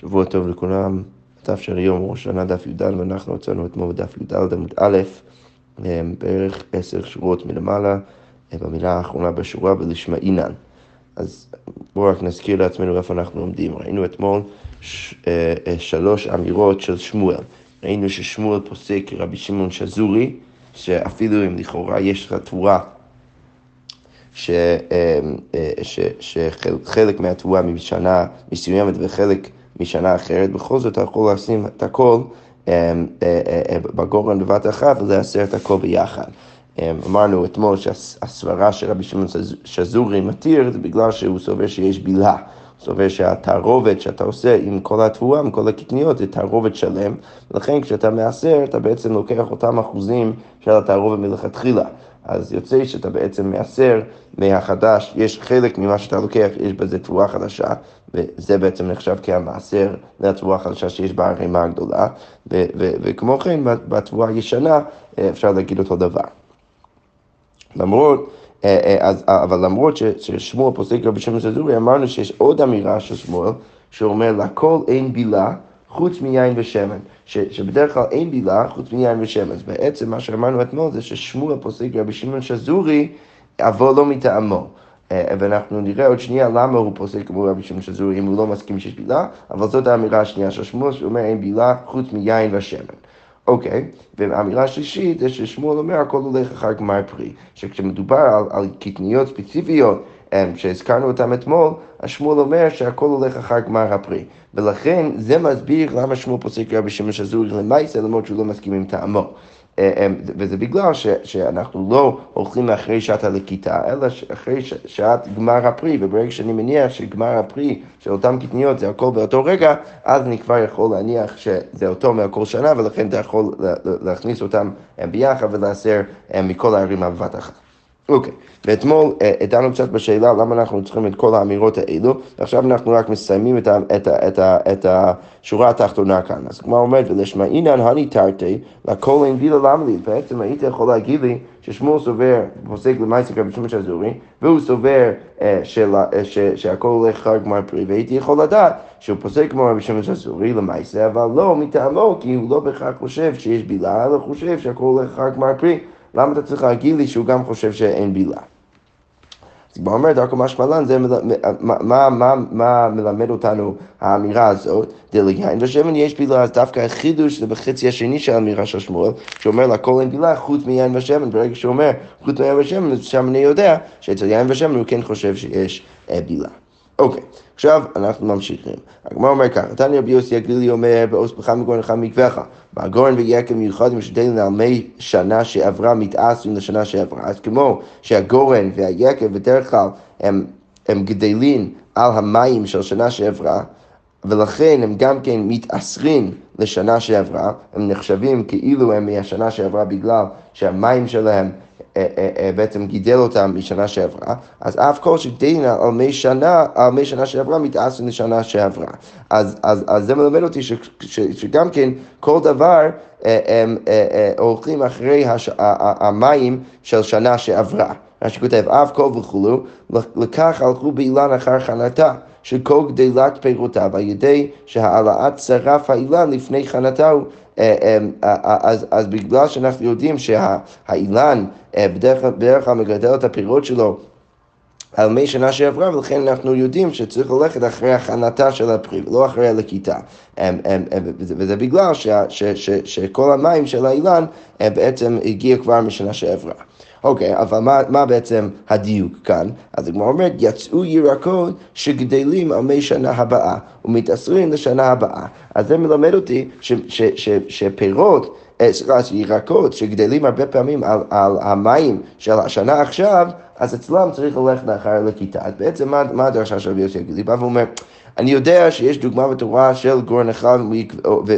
שבוע טוב לכולם, דף של היום ראש שנה דף י"ד ואנחנו יצאנו אתמול בדף י"ד עמוד א', אה, בערך עשר שורות מלמעלה, אה, במילה האחרונה בשורה ולשמעינן. אז בואו רק נזכיר לעצמנו איפה אנחנו עומדים. ראינו אתמול ש, אה, שלוש אמירות של שמואל. ראינו ששמואל פוסק רבי שמעון שזורי, שאפילו אם לכאורה יש לך תבואה ש, ש, שחלק מהתבואה משנה מסוימת וחלק משנה אחרת, בכל זאת אתה יכול לשים את הכל אה, אה, אה, בגורן בבת אחת ולעשר את הכל ביחד. אמרנו אתמול שהסברה של רבי שמעון שזורי מתיר זה בגלל שהוא סובר שיש בילה. הוא סובר שהתערובת שאתה עושה עם כל התבואה, עם כל הקטניות, זה תערובת שלם, ולכן כשאתה מעשר אתה בעצם לוקח אותם אחוזים של התערובת מלכתחילה. אז יוצא שאתה בעצם מעשר מהחדש, יש חלק ממה שאתה לוקח, יש בזה תבואה חדשה, וזה בעצם נחשב כהמעשר לתבואה חדשה שיש בה הרימה הגדולה, וכמו כן בתבואה הישנה אפשר להגיד אותו דבר. למרות, אה, אה, אז, אבל למרות ששמואל פוסק רבי שמעון זזורי, אמרנו שיש עוד אמירה של שמואל, שאומר לכל אין בילה חוץ מיין ושמן, ש, שבדרך כלל אין בילה חוץ מיין ושמן. אז בעצם מה שאמרנו אתמול זה ששמואל פוסק רבי שמעון שזורי, אבל לא מטעמו. אה, ואנחנו נראה עוד שנייה למה הוא פוסק כמו רבי שמעון שזורי אם הוא לא מסכים שיש בילה, אבל זאת האמירה השנייה של שמואל, שאומר אין בילה חוץ מיין ושמן. אוקיי, והאמירה השלישית זה ששמואל אומר הכל הולך אחר גמר פרי, שכשמדובר על, על קטניות ספציפיות שהזכרנו אותם אתמול, השמואל אומר שהכל הולך אחר גמר הפרי. ולכן זה מסביר למה שמואל פוסק רבי שמעון שזורי למעשה למרות שהוא לא מסכים עם טעמו. אה, אה, וזה בגלל ש, שאנחנו לא אוכלים אחרי שעת הלקיטה, אלא אחרי ש, שעת גמר הפרי, וברגע שאני מניח שגמר הפרי של אותן קטניות זה הכל באותו רגע, אז אני כבר יכול להניח שזה אותו מהכל שנה, ולכן אתה יכול להכניס אותם ביחד ולעשר מכל הערים בבת אחת. אוקיי, ואתמול uh, דנו קצת בשאלה למה אנחנו צריכים את כל האמירות האלו, ועכשיו אנחנו רק מסיימים את, ה, את, ה, את, ה, את השורה התחתונה כאן. אז כמו אומרת, ולשמעינן הני תרתי, לכל אין בילה למה לי, בעצם היית יכול להגיד לי ששמואל סובר, פוסק למעסיק רבי שמעון שזורי, והוא סובר uh, של, ש, שהכל הולך אחר גמר פרי, והייתי יכול לדעת שהוא פוסק כמו רבי שמעון שזורי למעשה, אבל לא מטעמו, כי הוא לא בהכרח חושב שיש בילה, אלא חושב שהכל הולך אחר גמר פרי. למה אתה צריך להגיד לי שהוא גם חושב שאין בילה? אז כבר אומר דרכו משמע זה מה, מה, מה, מה מלמד אותנו האמירה הזאת, דליין ושמן יש בילה, אז דווקא החידוש זה בחצי השני של האמירה של שמואל, שאומר לכל אין בילה חוץ מיין ושמן, ברגע שהוא אומר חוץ מיין ושמן, שם אני יודע שאצל יין ושמן הוא כן חושב שיש אה, בילה. אוקיי, עכשיו אנחנו ממשיכים. הגמרא אומר ככה, תניא רבי יוסי הגלילי אומר, בעוז פחם מגורן אחד מקווך, והגורן ויקם מיוחדים משתדלים על מי שנה שעברה מתעשרים לשנה שעברה. אז כמו שהגורן והיקם בדרך כלל הם, הם גדלים על המים של שנה שעברה, ולכן הם גם כן מתעשרים לשנה שעברה, הם נחשבים כאילו הם מהשנה שעברה בגלל שהמים שלהם בעצם גידל אותם משנה שעברה, אז אף כל שגדלין על מי שנה, על מי שנה שעברה מתעשרים לשנה שעברה. אז, אז, אז זה מלמד אותי ש, ש, שגם כן כל דבר הולכים אחרי הש, המים של שנה שעברה. מה שכותב אף כל וכולו, לכך הלכו באילן אחר חנתה. שכל גדילת פירותיו על ידי שהעלאת שרף האילן לפני חנתהו אה, אה, אה, אז, אז בגלל שאנחנו יודעים שהאילן בדרך כלל מגדל את הפירות שלו על מי שנה שעברה, ולכן אנחנו יודעים שצריך ללכת אחרי הכנתה של הפרי, ולא אחרי הלקיטה. וזה בגלל ש, ש, ש, שכל המים של האילן בעצם הגיע כבר משנה שעברה. אוקיי, okay, אבל מה, מה בעצם הדיוק כאן? אז הגמרא אומרת, יצאו ירקות שגדלים על מי שנה הבאה ומתעשרים לשנה הבאה. אז זה מלמד אותי ש, ש, ש, שפירות, אה, סליחה, ירקות שגדלים הרבה פעמים על, על המים של השנה עכשיו, אז אצלם צריך ללכת לאחר לכיתה. אז בעצם מה, מה הדרשה של רבי יוסי הגלילי? בא ואומר, אני יודע שיש דוגמה בתורה של גורן אחד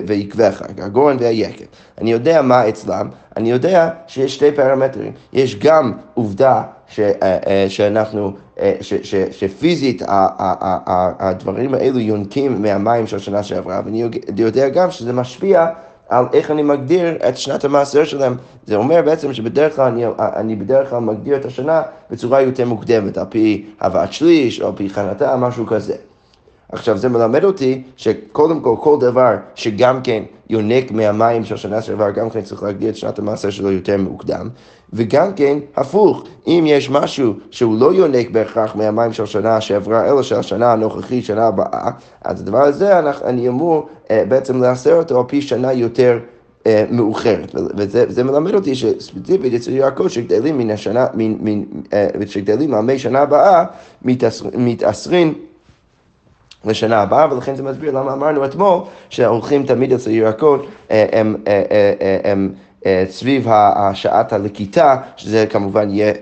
ויקבך, הגורן והיקב. אני יודע מה אצלם, אני יודע שיש שתי פרמטרים. יש גם עובדה ש, אה, אה, שאנחנו, אה, ש, ש, שפיזית הדברים האלו יונקים מהמים של השנה שעברה, ואני יודע גם שזה משפיע על איך אני מגדיר את שנת המעשר שלהם. זה אומר בעצם שבדרך כלל אני, אני בדרך כלל מגדיר את השנה בצורה יותר מוקדמת, על פי הבאת שליש או על פי חנתה, משהו כזה. עכשיו זה מלמד אותי שקודם כל כל דבר שגם כן יונק מהמים של שנה שעברה, גם כן צריך להגדיר את שנת המעשר שלו יותר מוקדם. וגם כן, הפוך, אם יש משהו שהוא לא יונק בהכרח מהמים של שנה שעברה, אלא של השנה הנוכחית, שנה הבאה, אז הדבר הזה אני אמור אה, בעצם לאסר אותו על פי שנה יותר אה, מאוחרת, וזה מלמד אותי שספציפית אצל ירקות שגדלים מן השנה, אה, שגדלים על מי שנה הבאה, מתאסרים לשנה הבאה, ולכן זה מסביר למה אמרנו אתמול שהולכים תמיד אצל ירקות אה, הם, הם, הם, הם סביב השעת הלקיטה, שזה כמובן יהיה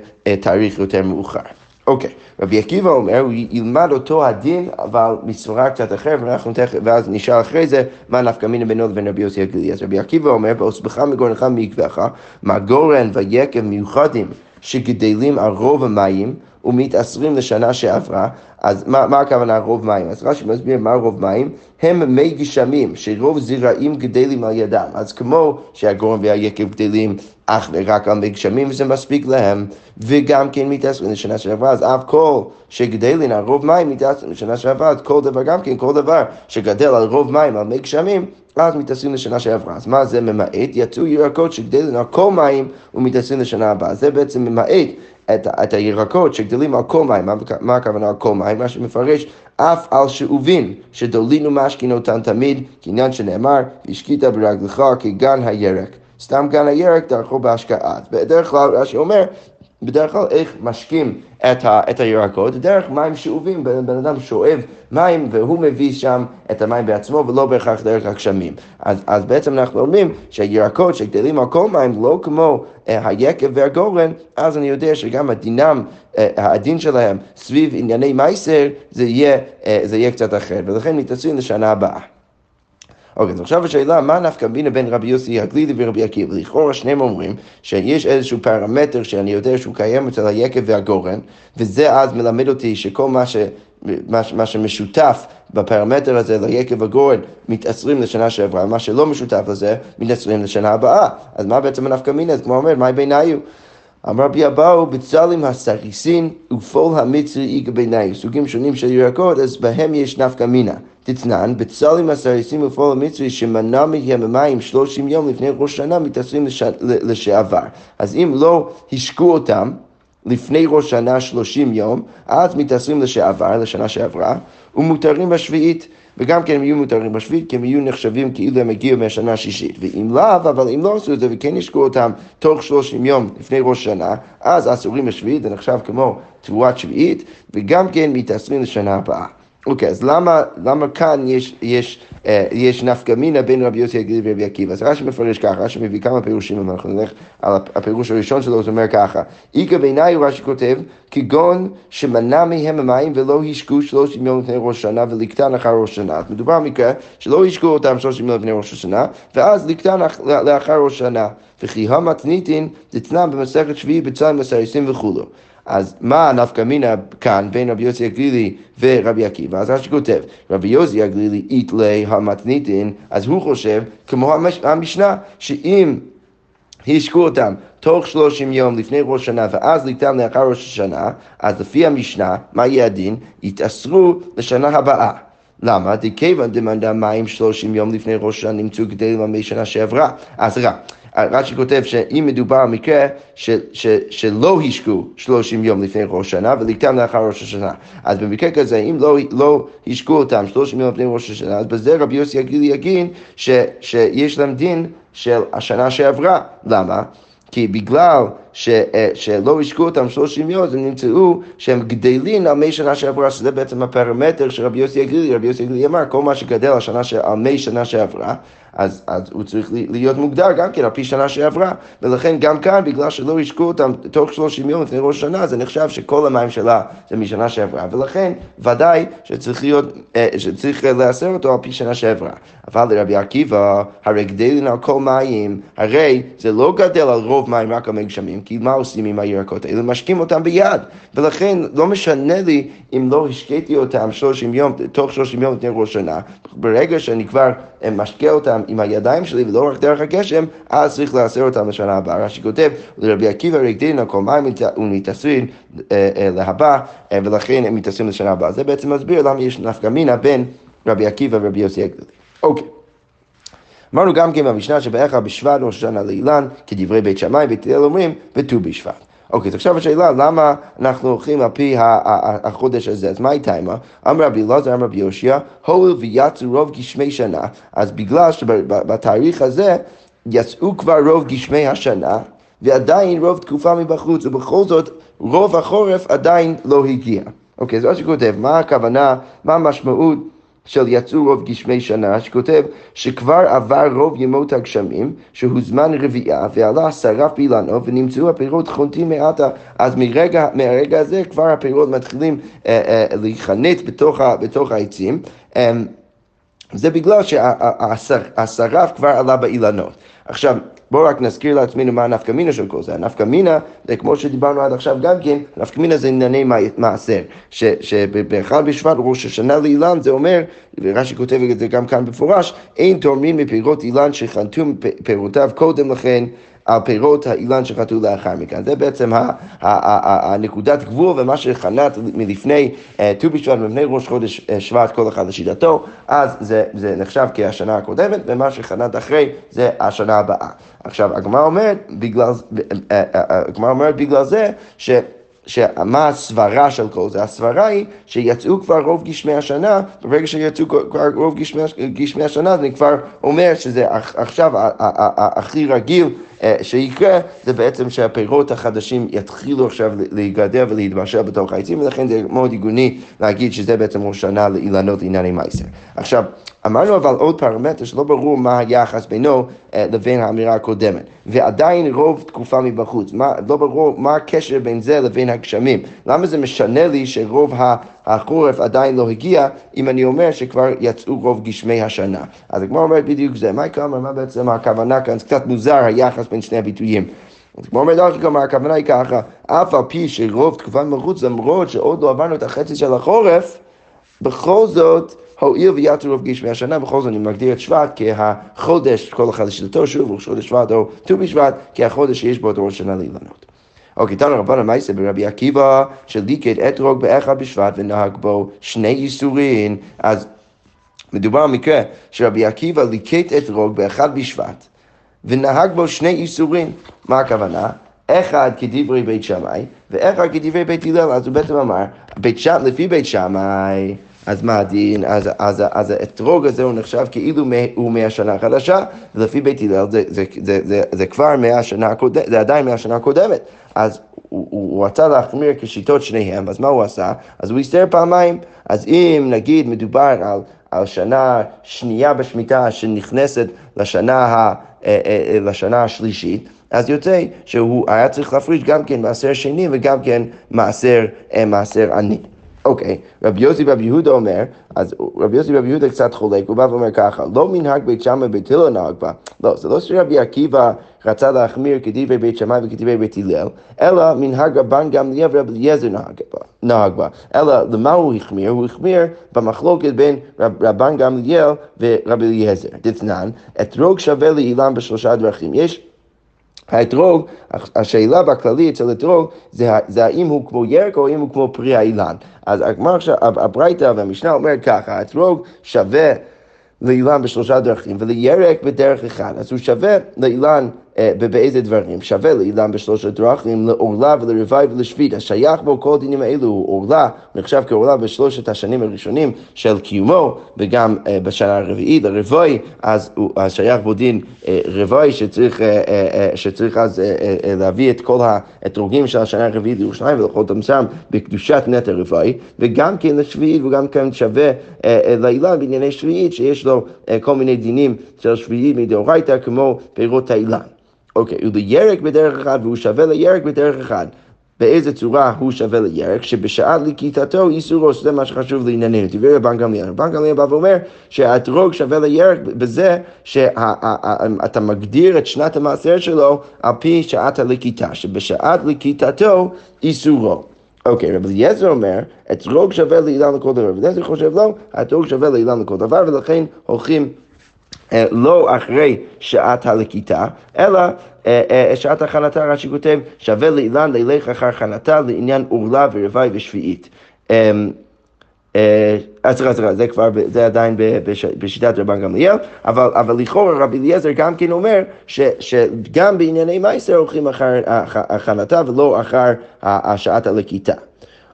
תאריך יותר מאוחר. אוקיי, רבי עקיבא אומר, הוא ילמד אותו הדין, אבל מסברה קצת אחרת, ואנחנו תכף, ואז נשאל אחרי זה, מה נפקא מינה בינו לבין רבי יוסי הגלילי. אז רבי עקיבא אומר, באוסבך מגורנך מעקבך, מה גורן ויקב מיוחדים שגדלים על רוב המים, ומתעשרים לשנה שעברה, אז מה, מה הכוונה רוב מים? אז רש"י מסביר מה רוב מים, הם מי גשמים, שרוב זרעים גדלים על ידם. אז כמו שהגורם והיקב גדלים אך ורק על מי גשמים וזה מספיק להם, וגם כן מתעשרים לשנה שעברה, אז אף כל שגדלים על רוב מים מתעשרים לשנה שעברה, אז כל דבר גם כן, כל דבר שגדל על רוב מים על מי גשמים, אז מתעשרים לשנה שעברה. אז מה זה ממעט? יצאו ירקות שגדלים על כל מים ומתעשרים לשנה הבאה. זה בעצם ממעט את, את הירקות שגדלים על כל מים, מה, מה הכוונה על כל מים? מה שמפרש אף על שאובין שדולין ומשכין אותן תמיד, כעניין שנאמר, השקית ברגלך כגן הירק. סתם גן הירק דרכו בהשקעה. בדרך כלל רש"י אומר בדרך כלל איך משקים את, ה, את הירקות, דרך מים שאובים, בן, בן אדם שואב מים והוא מביא שם את המים בעצמו ולא בהכרח דרך הגשמים. אז, אז בעצם אנחנו אומרים שהירקות שגדלים על כל מים לא כמו אה, היקב והגורן, אז אני יודע שגם הדינם, אה, הדין שלהם סביב ענייני מייסר זה יהיה, אה, זה יהיה קצת אחר, ולכן מתעשרים לשנה הבאה. אוקיי, אז עכשיו השאלה, מה נפקא מינה בין רבי יוסי הגלילי ורבי עקיבא? לכאורה שניהם אומרים שיש איזשהו פרמטר שאני יודע שהוא קיים אצל היקב והגורן, וזה אז מלמד אותי שכל מה ש... מה, מה שמשותף בפרמטר הזה ליקב הגורן מתעשרים לשנה שעברה, מה שלא משותף לזה מתעשרים לשנה הבאה. אז מה בעצם הנפקא מינה? כמו אומר, מה ביניו? אמר רבי אבאו, בצלים הסריסין ופול המצרי איגה ביניו. סוגים שונים של ירקות, אז בהם יש נפקא מינה. תתנן, בצלים הסריסים ופועל המצרי שמנע מהם המים שלושים יום לפני ראש שנה מתעשרים לש... לשעבר. אז אם לא השקו אותם לפני ראש שנה שלושים יום, אז מתעשרים לשעבר, לשנה שעברה, ומותרים בשביעית. וגם כן הם יהיו מותרים בשביעית, כי הם יהיו נחשבים כאילו הם הגיעו מהשנה השישית. ואם לאו, אבל אם לא עשו את זה וכן ישקו אותם תוך שלושים יום לפני ראש שנה, אז אסורים בשביעית, זה נחשב כמו תבואת שביעית, וגם כן מתעשרים לשנה הבאה. אוקיי, okay, אז למה, למה כאן יש, יש, אה, יש נפקא מינה בין רבי יוסי הגליל ורבי עקיבא? אז רש"י מפרש ככה, רש"י מביא כמה פירושים, אבל אנחנו נלך על הפירוש הראשון שלו, זה אומר ככה, איכא בעיניי רש"י כותב, כגון שמנע מהם המים ולא השקו שלושים יום לפני ראש השנה ולקטן אחר ראש השנה. אז מדובר במקרה שלא השקו אותם שלושים יום לפני ראש השנה, ואז לקטן לאחר ראש השנה. וכי המתניתין דתנם במסכת שביעי בצלם מסריסים וכולו. אז מה נפקא מינה כאן בין רבי יוסי הגלילי ורבי עקיבא? אז רש"י כותב, רבי יוסי הגלילי איתלי המתניתין, אז הוא חושב, כמו המשנה, שאם השקו אותם תוך שלושים יום לפני ראש השנה ואז לקטם לאחר ראש השנה, אז לפי המשנה, מה יהיה הדין? יתאסרו לשנה הבאה. למה? דכיוון דמנדה מים שלושים יום לפני ראש השנה נמצאו כדי לממש שנה שעברה. אז רע. רש"י כותב שאם מדובר על מקרה שלא השקו 30 יום לפני ראש השנה ולקטם לאחר ראש השנה, אז במקרה כזה, אם לא, לא השקו אותם 30 יום לפני ראש השנה, אז בזה רבי יוסי הגילי יגיד ש, שיש להם דין של השנה שעברה. למה? כי בגלל ש, אה, שלא השקו אותם 30 יום, אז הם נמצאו שהם גדלים על מי שנה שעברה, שזה בעצם הפרמטר של רבי יוסי הגלילי. רבי יוסי הגלילי אמר, כל מה שגדל על, שנה, על מי שנה שעברה, אז, אז הוא צריך להיות מוגדר גם כן על פי שנה שעברה. ולכן גם כאן, בגלל שלא השקו אותם תוך 30 יום לפני ראש השנה, זה נחשב שכל המים שלה זה משנה שעברה. ולכן ודאי שצריך, להיות, אה, שצריך לאסר אותו על פי שנה שעברה. אבל לרבי עקיבא, הרי גדלים על כל מים, הרי זה לא גדל על רוב מים רק על מי הגשם, כי מה עושים עם הירקות האלה? משקים אותם ביד, ולכן לא משנה לי אם לא השקיתי אותם 30 יום, תוך 30 יום לפני ראש שנה, ברגע שאני כבר אה, משקה אותם עם הידיים שלי ולא רק דרך הגשם, אז צריך לאסר אותם לשנה הבאה. רש"י כותב, לרבי עקיבא רגדין הכל מים ומתאסרין להבא, ולכן הם מתאסרים לשנה הבאה. זה בעצם מסביר למה יש נפקא מינה בין רבי עקיבא ורבי יוסי הגלילי. אוקיי. אמרנו גם כן במשנה שבאחד בשבט ראש השנה לאילן, כדברי בית שמאי, בית הלל אומרים, בט"ו בשבט. אוקיי, אז עכשיו השאלה, למה אנחנו הולכים על פי החודש הזה? אז מה הייתה עימה? אמר רבי אלעזר, אמר רבי יושיע, הואיל ויצאו רוב גשמי שנה, אז בגלל שבתאריך הזה יצאו כבר רוב גשמי השנה, ועדיין רוב תקופה מבחוץ, ובכל זאת רוב החורף עדיין לא הגיע. אוקיי, אז מה שכותב, מה הכוונה, מה המשמעות של יצאו רוב גשמי שנה, שכותב שכבר עבר רוב ימות הגשמים, שהוא זמן רביעה, ועלה שרף באילנו, ונמצאו הפירות חונטים מעטה, אז מרגע, מהרגע הזה כבר הפירות מתחילים אה, אה, להיחנט בתוך, בתוך העצים. אה, זה בגלל שהשרף כבר עלה באילנות. עכשיו, בואו רק נזכיר לעצמנו מה הנפקא מינה של כל זה. הנפקא מינה, זה כמו שדיברנו עד עכשיו גם כן, הנפקא מינה זה ענייני מעשר. שבאחד בשבט ראש השנה לאילן זה אומר, ורש"י כותב את זה גם כאן במפורש, אין תורמים מפירות אילן שחנתו פירותיו קודם לכן. על פירות האילן שחטאו לאחר מכן. זה בעצם הנקודת גבול ומה שחנת מלפני אה, ט"ו בשבט ומלפני ראש חודש אה, שבט כל אחד לשיטתו, אז זה, זה נחשב כשנה הקודמת, ומה שחנת אחרי זה השנה הבאה. עכשיו, הגמרא אומרת, בגלל, אה, אומרת בגלל זה, ש... שמה הסברה של כל זה? הסברה היא שיצאו כבר רוב גשמי השנה, ברגע שיצאו כבר רוב גשמי, גשמי השנה, זה כבר אומר שזה עכשיו הכי רגיל אה, שיקרה, זה בעצם שהפירות החדשים יתחילו עכשיו להיגדל ולהתבשל בתוך העצים, ולכן זה מאוד הגיוני להגיד שזה בעצם ראש שנה לאילנות לענייני מייסר. עכשיו, אמרנו אבל עוד פרמטר שלא ברור מה היחס בינו אה, לבין האמירה הקודמת, ועדיין רוב תקופה מבחוץ, מה, לא ברור מה הקשר בין זה לבין הגשמים, למה זה משנה לי שרוב החורף עדיין לא הגיע, אם אני אומר שכבר יצאו רוב גשמי השנה. אז הגמרא אומרת בדיוק זה, מה הכוונה, מה בעצם הכוונה כאן, זה קצת מוזר היחס בין שני הביטויים. אז כמו אומר דרכי כלומר, הכוונה היא ככה, אף על פי שרוב תקופה מחוץ, למרות שעוד לא עברנו את החצי של החורף, בכל זאת, הואיל ויתר רוב גשמי השנה, בכל זאת אני מגדיר את שבט כחודש, כל אחד לשלטו, שוב, ראש שבט או ט"ו בשבט, כחודש שיש בו את ראש שנה לאילנות. אוקיי, תנא רבן המייסה ברבי עקיבא, שליקט אתרוג באחד בשבט ונהג בו שני איסורים, אז מדובר על מקרה שרבי עקיבא ליקט אתרוג באחד בשבט ונהג בו שני איסורים. מה הכוונה? אחד כדברי בית שמאי ואחד כדברי בית הלל, אז הוא בעצם אמר, בית שם, לפי בית שמאי אז מה הדין? אז, אז, אז האתרוג הזה הוא נחשב כאילו הוא מהשנה החדשה, ולפי בית הלל זה, זה, זה, זה, זה כבר מהשנה הקודמת, זה עדיין מהשנה הקודמת. אז הוא, הוא, רצה להחמיר כשיטות שניהם, אז מה הוא עשה? אז הוא הסתר פעמיים. אז אם נגיד מדובר על, על שנה שנייה בשמיטה שנכנסת לשנה, ה, אה, אה, אה, לשנה השלישית, אז יוצא שהוא היה צריך להפריש גם כן מעשר שני וגם כן מעשר עני. אוקיי, רבי יוסי רבי יהודה אומר, אז רבי יוסי רבי יהודה קצת חולק, הוא בא ואומר ככה, לא מנהג בית שמאי בית הלל נהג בה, לא, זה לא שרבי עקיבא רצה להחמיר כדברי בית שמאי וכדברי בית הלל, אלא מנהג רבן גמליאל ורבי אליעזר נהג בה, אלא למה הוא החמיר? הוא החמיר במחלוקת בין רבן גמליאל ורבי אליעזר. דתנן, אתרוג שווה לאילן בשלושה דרכים. יש האתרוג, השאלה בכללי אצל אתרוג זה, זה האם הוא כמו ירק או האם הוא כמו פרי האילן. אז הגמר עכשיו, הברייתא והמשנה אומר ככה, האתרוג שווה לאילן בשלושה דרכים ולירק בדרך אחד. אז הוא שווה לאילן אה, באיזה דברים? שווה לאילן בשלושה דרכים, לעורלה ולרוואי ולשביעית. השייך בו כל הדינים האלו הוא עורלה, נחשב כעורלה בשלושת השנים הראשונים של קיומו, וגם אה, בשנה הרביעית לרוואי, אז הוא שייך בו דין אה, רוואי שצריך, שצריך אז להביא את כל האתרוגים של השנה הרביעית לירושלים ולאכול אותם שם בקדושת נטע רוואי, וגם כן לשביעית וגם כן שווה לאילן בענייני שביעית שיש לו כל מיני דינים של שביעית מדאורייתא כמו פירות האילן. אוקיי, הוא לירק בדרך אחד והוא שווה לירק בדרך אחד. באיזה צורה הוא שווה לירק, שבשעת לקיטתו איסורו, שזה מה שחשוב לענייננו. דברי רבן גמליאל. רבן גמליאל בא ואומר שהאתרוג שווה לירק בזה שאתה מגדיר את שנת המעשר שלו על פי שעת הלקיטה, שבשעת לקיטתו איסורו. אוקיי, רב אליעזר אומר, אתרוג שווה לאילן לכל דבר, אליעזר חושב לא, האתרוג שווה לאילן לכל דבר, ולכן הולכים לא אחרי שעת הלקיטה, אלא אה, אה, שעת הכנתה, רש"י כותב, שווה לאילן לילך אחר הכנתה לעניין עורלה ורווי ושביעית. אמ, אה, סליחה, סליחה, זה כבר, זה עדיין בשיטת רבן גמליאל, אבל, אבל לכאורה רבי אליעזר גם כן אומר ש, שגם בענייני מייסר הולכים אחר הכנתה ולא אחר שעת הלקיטה.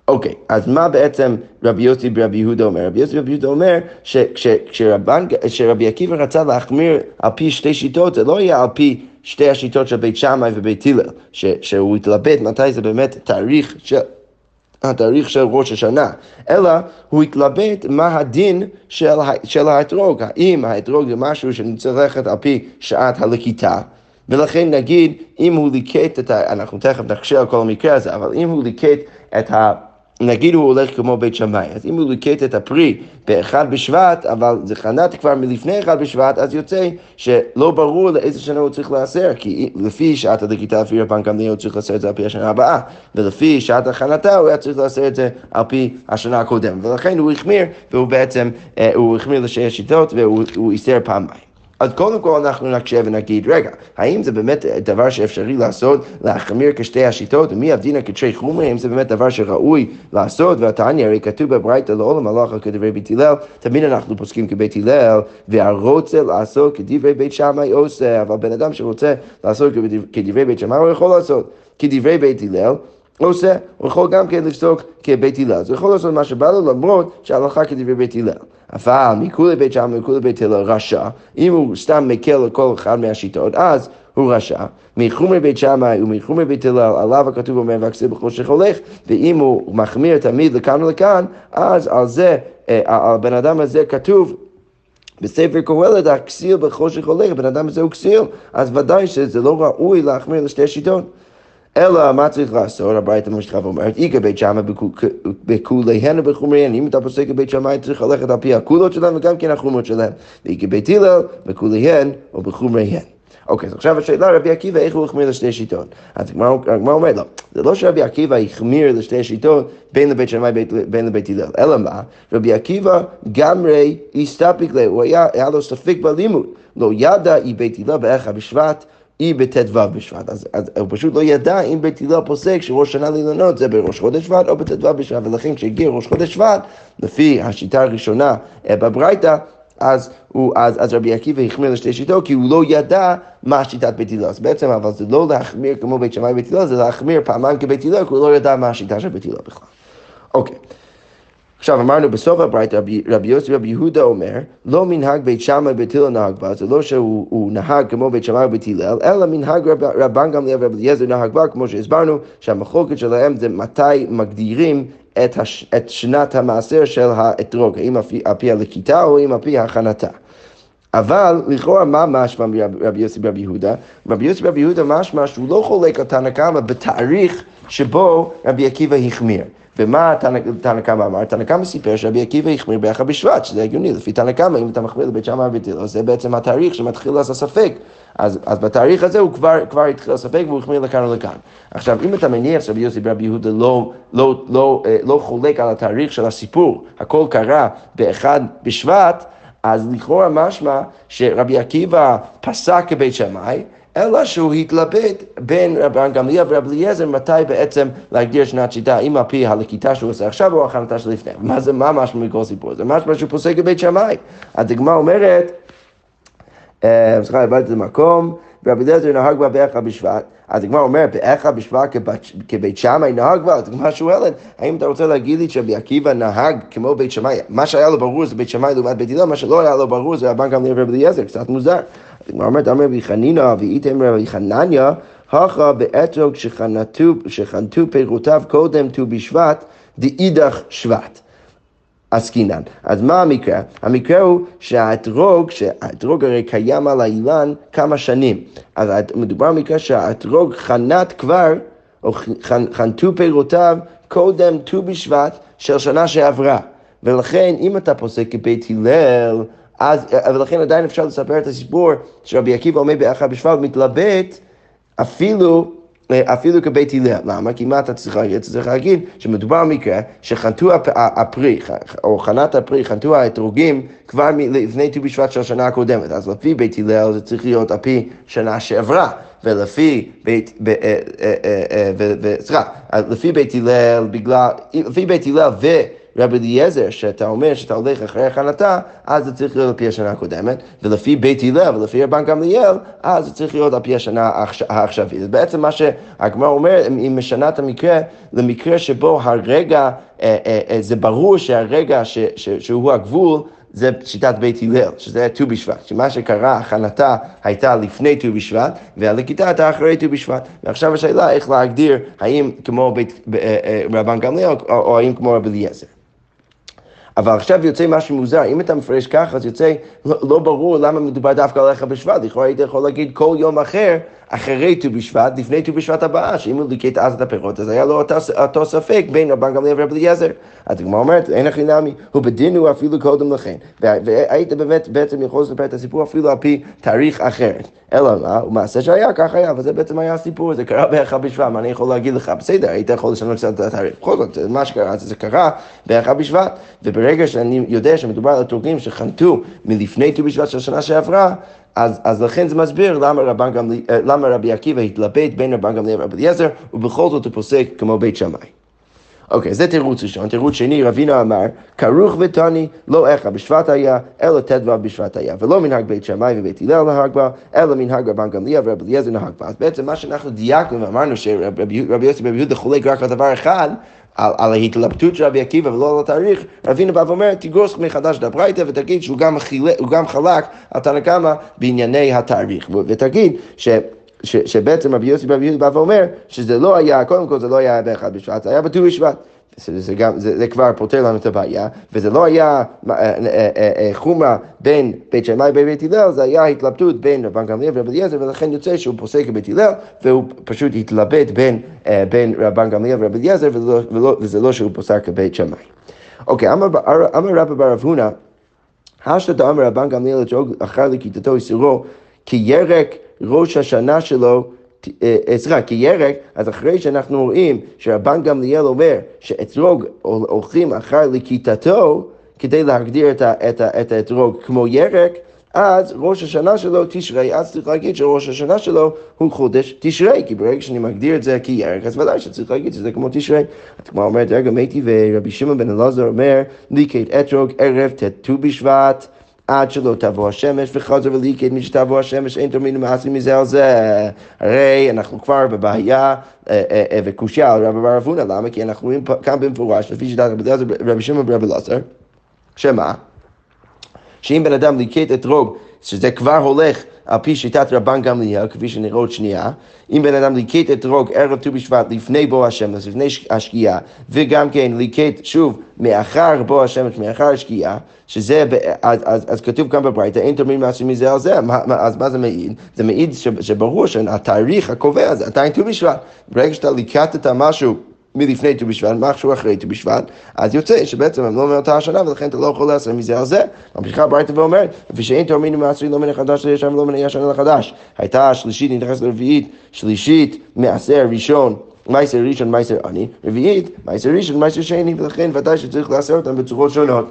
אוקיי, אז מה בעצם רבי יוסי ברבי יהודה אומר? רבי יוסי ברבי יהודה אומר שכשרבי עקיבא רצה להחמיר על פי שתי שיטות, זה לא יהיה על פי שתי השיטות של בית שמאי ובית הלל, שהוא התלבט מתי זה באמת תאריך של... התאריך של ראש השנה, אלא הוא התלבט מה הדין של, של האתרוג, האם האתרוג זה משהו שנצטרך ללכת על פי שעת הלקיטה, ולכן נגיד אם הוא ליקט את ה... אנחנו תכף נחשב על כל המקרה הזה, אבל אם הוא ליקט את ה... נגיד הוא הולך כמו בית שמאי, אז אם הוא ליקט את הפרי באחד בשבט, אבל זה חנת כבר מלפני אחד בשבט, אז יוצא שלא ברור לאיזה שנה הוא צריך לעשר, כי לפי שעת הלקיטה, לפי רבן גמליאל הוא צריך לעשר את זה על פי השנה הבאה, ולפי שעת החנתה הוא היה צריך לעשר את זה על פי השנה הקודמת, ולכן הוא החמיר, והוא בעצם, אה, הוא החמיר לשתי השיטות והוא איסר פעמיים. אז קודם כל אנחנו נקשה ונגיד, רגע, האם זה באמת דבר שאפשרי לעשות, להחמיר כשתי השיטות, ומי אבדינא כתרי חומרי, האם זה באמת דבר שראוי לעשות, והתניא, הרי כתוב בברייתא לעולם הלכה כדברי בית הלל, תמיד אנחנו פוסקים כבית הלל, והרוצה לעשות כדברי בית שמאי עושה, אבל בן אדם שרוצה לעשות כדברי בית שמאי, הוא יכול לעשות. כדברי בית הלל. עושה, הוא יכול גם כן לפסוק כבית הלל. אז הוא יכול לעשות מה שבא לו למרות שההלכה כדברי בית הלל. אבל מכולי בית שמאי ומכולי בית הלל רשע, אם הוא סתם מקל על כל אחד מהשיטות, אז הוא רשע. מחומרי בית שמאי ומחומרי בית הלל, עליו הכתוב אומר והכסיל בחושך הולך, ואם הוא מחמיר תמיד לכאן ולכאן, אז על זה, אה, על הבן אדם הזה כתוב בספר קהלת, הכסיל בחושך הולך, הבן אדם הזה הוא כסיל, אז ודאי שזה לא ראוי להחמיר לשתי שיטות. אלא מה צריך לעשות? הברייתא ממשיכה ואומרת, איכא בית שמאי בכוליהן ובחומריהן, אם אתה פוסק בבית שמאי צריך ללכת על פי הקולות שלהם וגם כן החומות שלהם, ואיכא בית הלל בכוליהן ובחומריהן. אוקיי, אז עכשיו השאלה רבי עקיבא, איך הוא החמיר לשתי שיטות? אז הגמרא אומר לו, זה לא שרבי עקיבא החמיר לשתי שיטות בין לבית שמאי בין לבית הלל, אלא מה? רבי עקיבא גמרי הסתפק לה, הוא היה, היה לו ספק בלימוד, לא ידע אי בית הלל באיכה בשבט היא בט"ו בשבט. אז, אז הוא פשוט לא ידע אם בית הלל פוסק שראש שנה לאילנות זה בראש חודש שבט או בט"ו בשבט, ולכן כשהגיע ראש חודש שבט, לפי השיטה הראשונה אה, בברייתא, אז, אז, אז רבי עקיבא החמיר לשתי שיטות, כי הוא לא ידע מה שיטת בית הלל. אז בעצם, אבל זה לא להחמיר כמו בית שמאי ובית הלל, זה להחמיר פעמיים כבית הלל, כי הוא לא ידע מה השיטה של בית הלל בכלל. אוקיי. עכשיו אמרנו בסוף הברייתא רבי יוסי רבי יהודה אומר לא מנהג בית שמאי ובית הלל נהג בה זה לא שהוא נהג כמו בית שמאי ובית הלל אלא מנהג רב, רבן גמליאל ורבי אליעזר נהג בה כמו שהסברנו שהמחלוקת שלהם זה מתי מגדירים את, הש, את שנת המעשר של האתרוג האם על פי הלקיטה או אם על פי הכנתה אבל לכאורה מה משמע מרבי יוסי ברבי יהודה? רבי יוסי ברבי יהודה משמע שהוא לא חולק על תנא קמא בתאריך שבו רבי עקיבא החמיר. ומה תנא קמא אמר? תנא קמא סיפר שרבי עקיבא החמיר באחד בשבט, שזה הגיוני, לפי תנא קמא, אם אתה מחמיר לבית שמאי ובית הלל, זה בעצם התאריך שמתחיל לעשות ספק. אז, אז בתאריך הזה הוא כבר, כבר התחיל לספק והוא החמיר לכאן ולכאן. עכשיו, אם אתה מניח שרבי יוסי ברבי יהודה לא, לא, לא, לא, לא חולק על התאריך של הסיפור, הכל קרה באחד בשבט, אז לכאורה משמע שרבי עקיבא פסק כבית שמאי, אלא שהוא התלבט בין רבן גמליאל ורבי אליעזר מתי בעצם להגדיר שנת שיטה, אם על פי הלקיטה שהוא עושה עכשיו או הכנתה של לפני. מה זה, מה משמע מכל סיפור? זה משמע שהוא פוסק בבית שמאי. הדגמה אומרת, אה, סליחה, איבדתי את המקום, ורבי אליעזר נהג בה באחד בשבט. אז הגמרא אומרת, באחד בשבט כבית שמאי נהג בה, הגמרא שואלת, האם אתה רוצה להגיד לי שרבי עקיבא נהג כמו בית שמאי? מה שהיה לו ברור זה בית שמאי לעומת בית הלל, מה שלא היה לו ברור זה רבן גמליאל ורבי אליעזר, קצת מוזר. אומרת, אמר רבי חנינא ואיתם רבי חנניה, הכא באתרוג שחנתו פירותיו קודם ט"ו בשבט, דאידך שבט. עסקינן. אז מה המקרה? המקרה הוא שהאתרוג, שהאתרוג הרי קיים על האילן כמה שנים. אז מדובר במקרה שהאתרוג חנת כבר או חנתו פירותיו קודם ט"ו בשבט של שנה שעברה. ולכן אם אתה פוסק כבית הלל, אז, ולכן עדיין אפשר לספר את הסיפור שרבי עקיבא עומד באחד בשבט ומתלבט אפילו אפילו כבית הלל. למה? כי מה אתה צריך להגיד? אתה צריך להגיד שמדובר במקרה שחנתו הפרי, או חנת הפרי, חנתו האתרוגים כבר לפני ט"ו בשבט של השנה הקודמת. אז לפי בית הלל זה צריך להיות על פי שנה שעברה. ולפי בית, אה, אה, אה, סליחה, לפי בית הלל, בגלל, לפי בית הלל ו... רבי אליעזר, שאתה אומר שאתה הולך אחרי הכנתה, אז זה צריך להיות על פי השנה הקודמת, ולפי בית הלל ולפי רבן גמליאל, אז זה צריך להיות על פי השנה העכשווית. זה בעצם מה שהגמר אומר, היא משנה את המקרה למקרה שבו הרגע, אה, אה, אה, זה ברור שהרגע ש, ש, שהוא הגבול, זה שיטת בית הלל, שזה ט"ו בשבט, שמה שקרה, הכנתה הייתה לפני ט"ו בשבט, והלקיטה הייתה אחרי ט"ו בשבט. ועכשיו השאלה איך להגדיר האם כמו בית, רבן גמליאל או, או האם כמו רבי אליעזר. אבל עכשיו יוצא משהו מוזר, אם אתה מפרש ככה, אז יוצא לא, לא ברור למה מדובר דווקא עליך בשבט, לכאורה היית יכול להגיד כל יום אחר, אחרי ט"ו בשבט, לפני ט"ו בשבט הבאה, שאם הוא ליקט אז את הפירות, אז היה לו אותו, אותו ספק בין רבן גמליאל ורבי אליעזר. אז הגמרא אומרת, אין הכי נמי, הוא בדינו אפילו קודם לכן. והיית באמת בעצם יכול לספר את הסיפור אפילו על פי תאריך אחרת. אלא מה, הוא מעשה שהיה, כך היה, וזה בעצם היה הסיפור, זה קרה באחד בשבט, מה אני יכול להגיד לך? בסדר, היית יכול לשנות קצת את התאריך. בכל זאת, מה שקרה, זה קרה באחד בשבט, וברגע שאני יודע שמדובר על התורגים שחנתו מלפני ט"ו בשבט של השנה שעברה, אז, אז לכן זה מסביר למה, רבן גמלי, אה, למה רבי עקיבא התלבט בין רבן גמליאל ורבי אליעזר, ובכל זאת הוא פוסק כמו בית שמאי. אוקיי, זה תירוץ ראשון. תירוץ שני, רבינו אמר, כרוך ותני, לא איכה בשבט היה, אלא ט"ו בשבט היה. ולא מנהג בית שמאי ובית הלל נהג בה, אלא מנהג רבן גמליאל ורבי אליעזר נהג בה. אז בעצם מה שאנחנו דייקנו ואמרנו שרבי יוסי ורבי יהודה חולק רק על דבר אחד, על, על ההתלבטות של רבי עקיבא ולא על התאריך, רבינו בא ואומר, תגרוס מחדש את הברייתא ותגיד שהוא גם, חיל, גם חלק על תנא קמא בענייני התאריך, ותגיד ש... ש, שבעצם רבי יוסי בא ואומר שזה לא היה, קודם כל זה לא היה באחד בשבט, זה היה בט"ו בשבט. זה, זה, גם, זה, זה כבר פותר לנו את הבעיה, וזה לא היה אה, אה, אה, חומרה בין בית שמאי ובית הלל, זה היה התלבטות בין רבן גמליאל ורבי אליעזר, ולכן יוצא שהוא פוסק בבית הלל, והוא פשוט התלבט בין, בין רבן גמליאל ורבי אליעזר, וזה לא שהוא פוסק בבית שמאי. אוקיי, אמר רבא בר אב הונא, השתא אמר רבן גמליאל אחר לכיתתו יסירו, כי ירק ראש השנה שלו אה, אה, סליחה, כי ירק, אז אחרי שאנחנו רואים שרבן גמליאל אומר שאתרוג הולכים אחר לכיתתו כדי להגדיר את האתרוג כמו ירק, אז ראש השנה שלו תשרי, אז צריך להגיד שראש השנה שלו הוא חודש תשרי, כי ברגע שאני מגדיר את זה כירק, אז ודאי שצריך להגיד שזה כמו תשרי. כמו אומרת, רגע, מתי ורבי שמעון בן אלעזר אומר, ליקט אתרוג ערב ט"ו בשבט. עד שלא תבוא השמש, וחזר וליקד מי שתבוא השמש, אין תורמים למעשים מזה על זה. הרי אנחנו כבר בבעיה אה, אה, אה, וקושייה על רבי בר אבונה, למה? כי אנחנו רואים כאן במפורש, לפי שיטת רבי שמעון ורבי אלעזר, שמה? שאם בן אדם ליקט אתרוג, שזה כבר הולך על פי שיטת רבן גמליאל, כפי שנראה עוד שנייה, אם בן אדם ליקט אתרוג ערב ט"ו בשבט לפני בוא השמש, לפני השקיעה, וגם כן ליקט שוב מאחר בוא השמש, מאחר השקיעה, שזה, אז, אז, אז כתוב כאן בברייתא, אין תורמים מעשים מזה על זה, מה, אז מה זה מעיד? זה מעיד שברור שהתאריך הקובע זה עדיין ט"ו בשבט. ברגע שאתה ליקטת משהו מלפני ט"ו בשבט, משהו אחרי ט"ו בשבט, אז יוצא שבעצם הם לא מאותה השנה, ולכן אתה לא יכול לעשות מזה על זה. ממשיכה הברייתא ואומרת, לפי שאין תורמים מעשרים לא מן החדש לישן ולא מן הישן לחדש. הייתה השלישית נתייחס לרביעית, שלישית מעשר ראשון. מייסר ראשון, מייסר עני, רביעית, מייסר ראשון, מייסר שני, ולכן ודאי שצריך לעשר אותם בצורות שונות.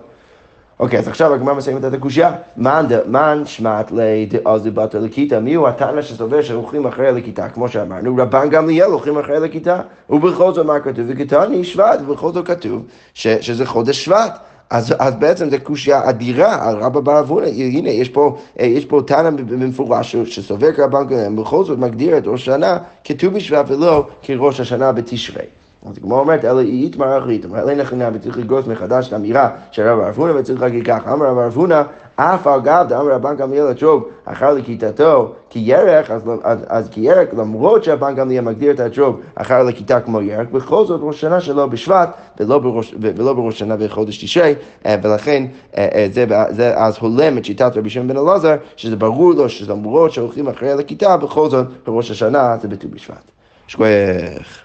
אוקיי, אז עכשיו הגמרא מסיימת את הקושייה. מן שמעת לדעוזי בת הלקיטה, מי הוא התנא שסובר שהולכים אחרי הלקיטה, כמו שאמרנו, רבן גמליאל הולכים אחרי הלקיטה, ובכל זאת מה כתוב? וכתני שבט, ובכל זאת כתוב שזה חודש שבט. אז, אז בעצם זו קושייה אדירה על רבא בר אבונה, הנה יש פה, יש פה תנא במפורש שסובר כרבן גמליאל, בכל זאת מגדיר את ראש השנה כט"ו בשבט ולא כראש השנה בתשרי. אז הגמרא אומרת, אלא היא יתמר אחרית, אמר אין לכם וצריך לגרוס מחדש את האמירה של רב ערפונה וצריך להגיד ככה, אמר רב ערפונה, אף על גב דאמר רבן גמליאל אתרוג אחר לכיתתו כירק, אז, אז, אז כירק, למרות שרבן גמליאל מגדיר את האתרוג אחר לכיתה כמו ירק, בכל זאת ראש שנה שלו בשבט ולא בראש, ולא בראש שנה בחודש תשרי, אה, ולכן אה, אה, זה, זה אז הולם את שיטת רבי שמעון בן אלעזר, שזה ברור לו שלמרות שהולכים אחרי לכיתה, בכל זאת בראש השנה זה בט"ו בשבט. שכוח.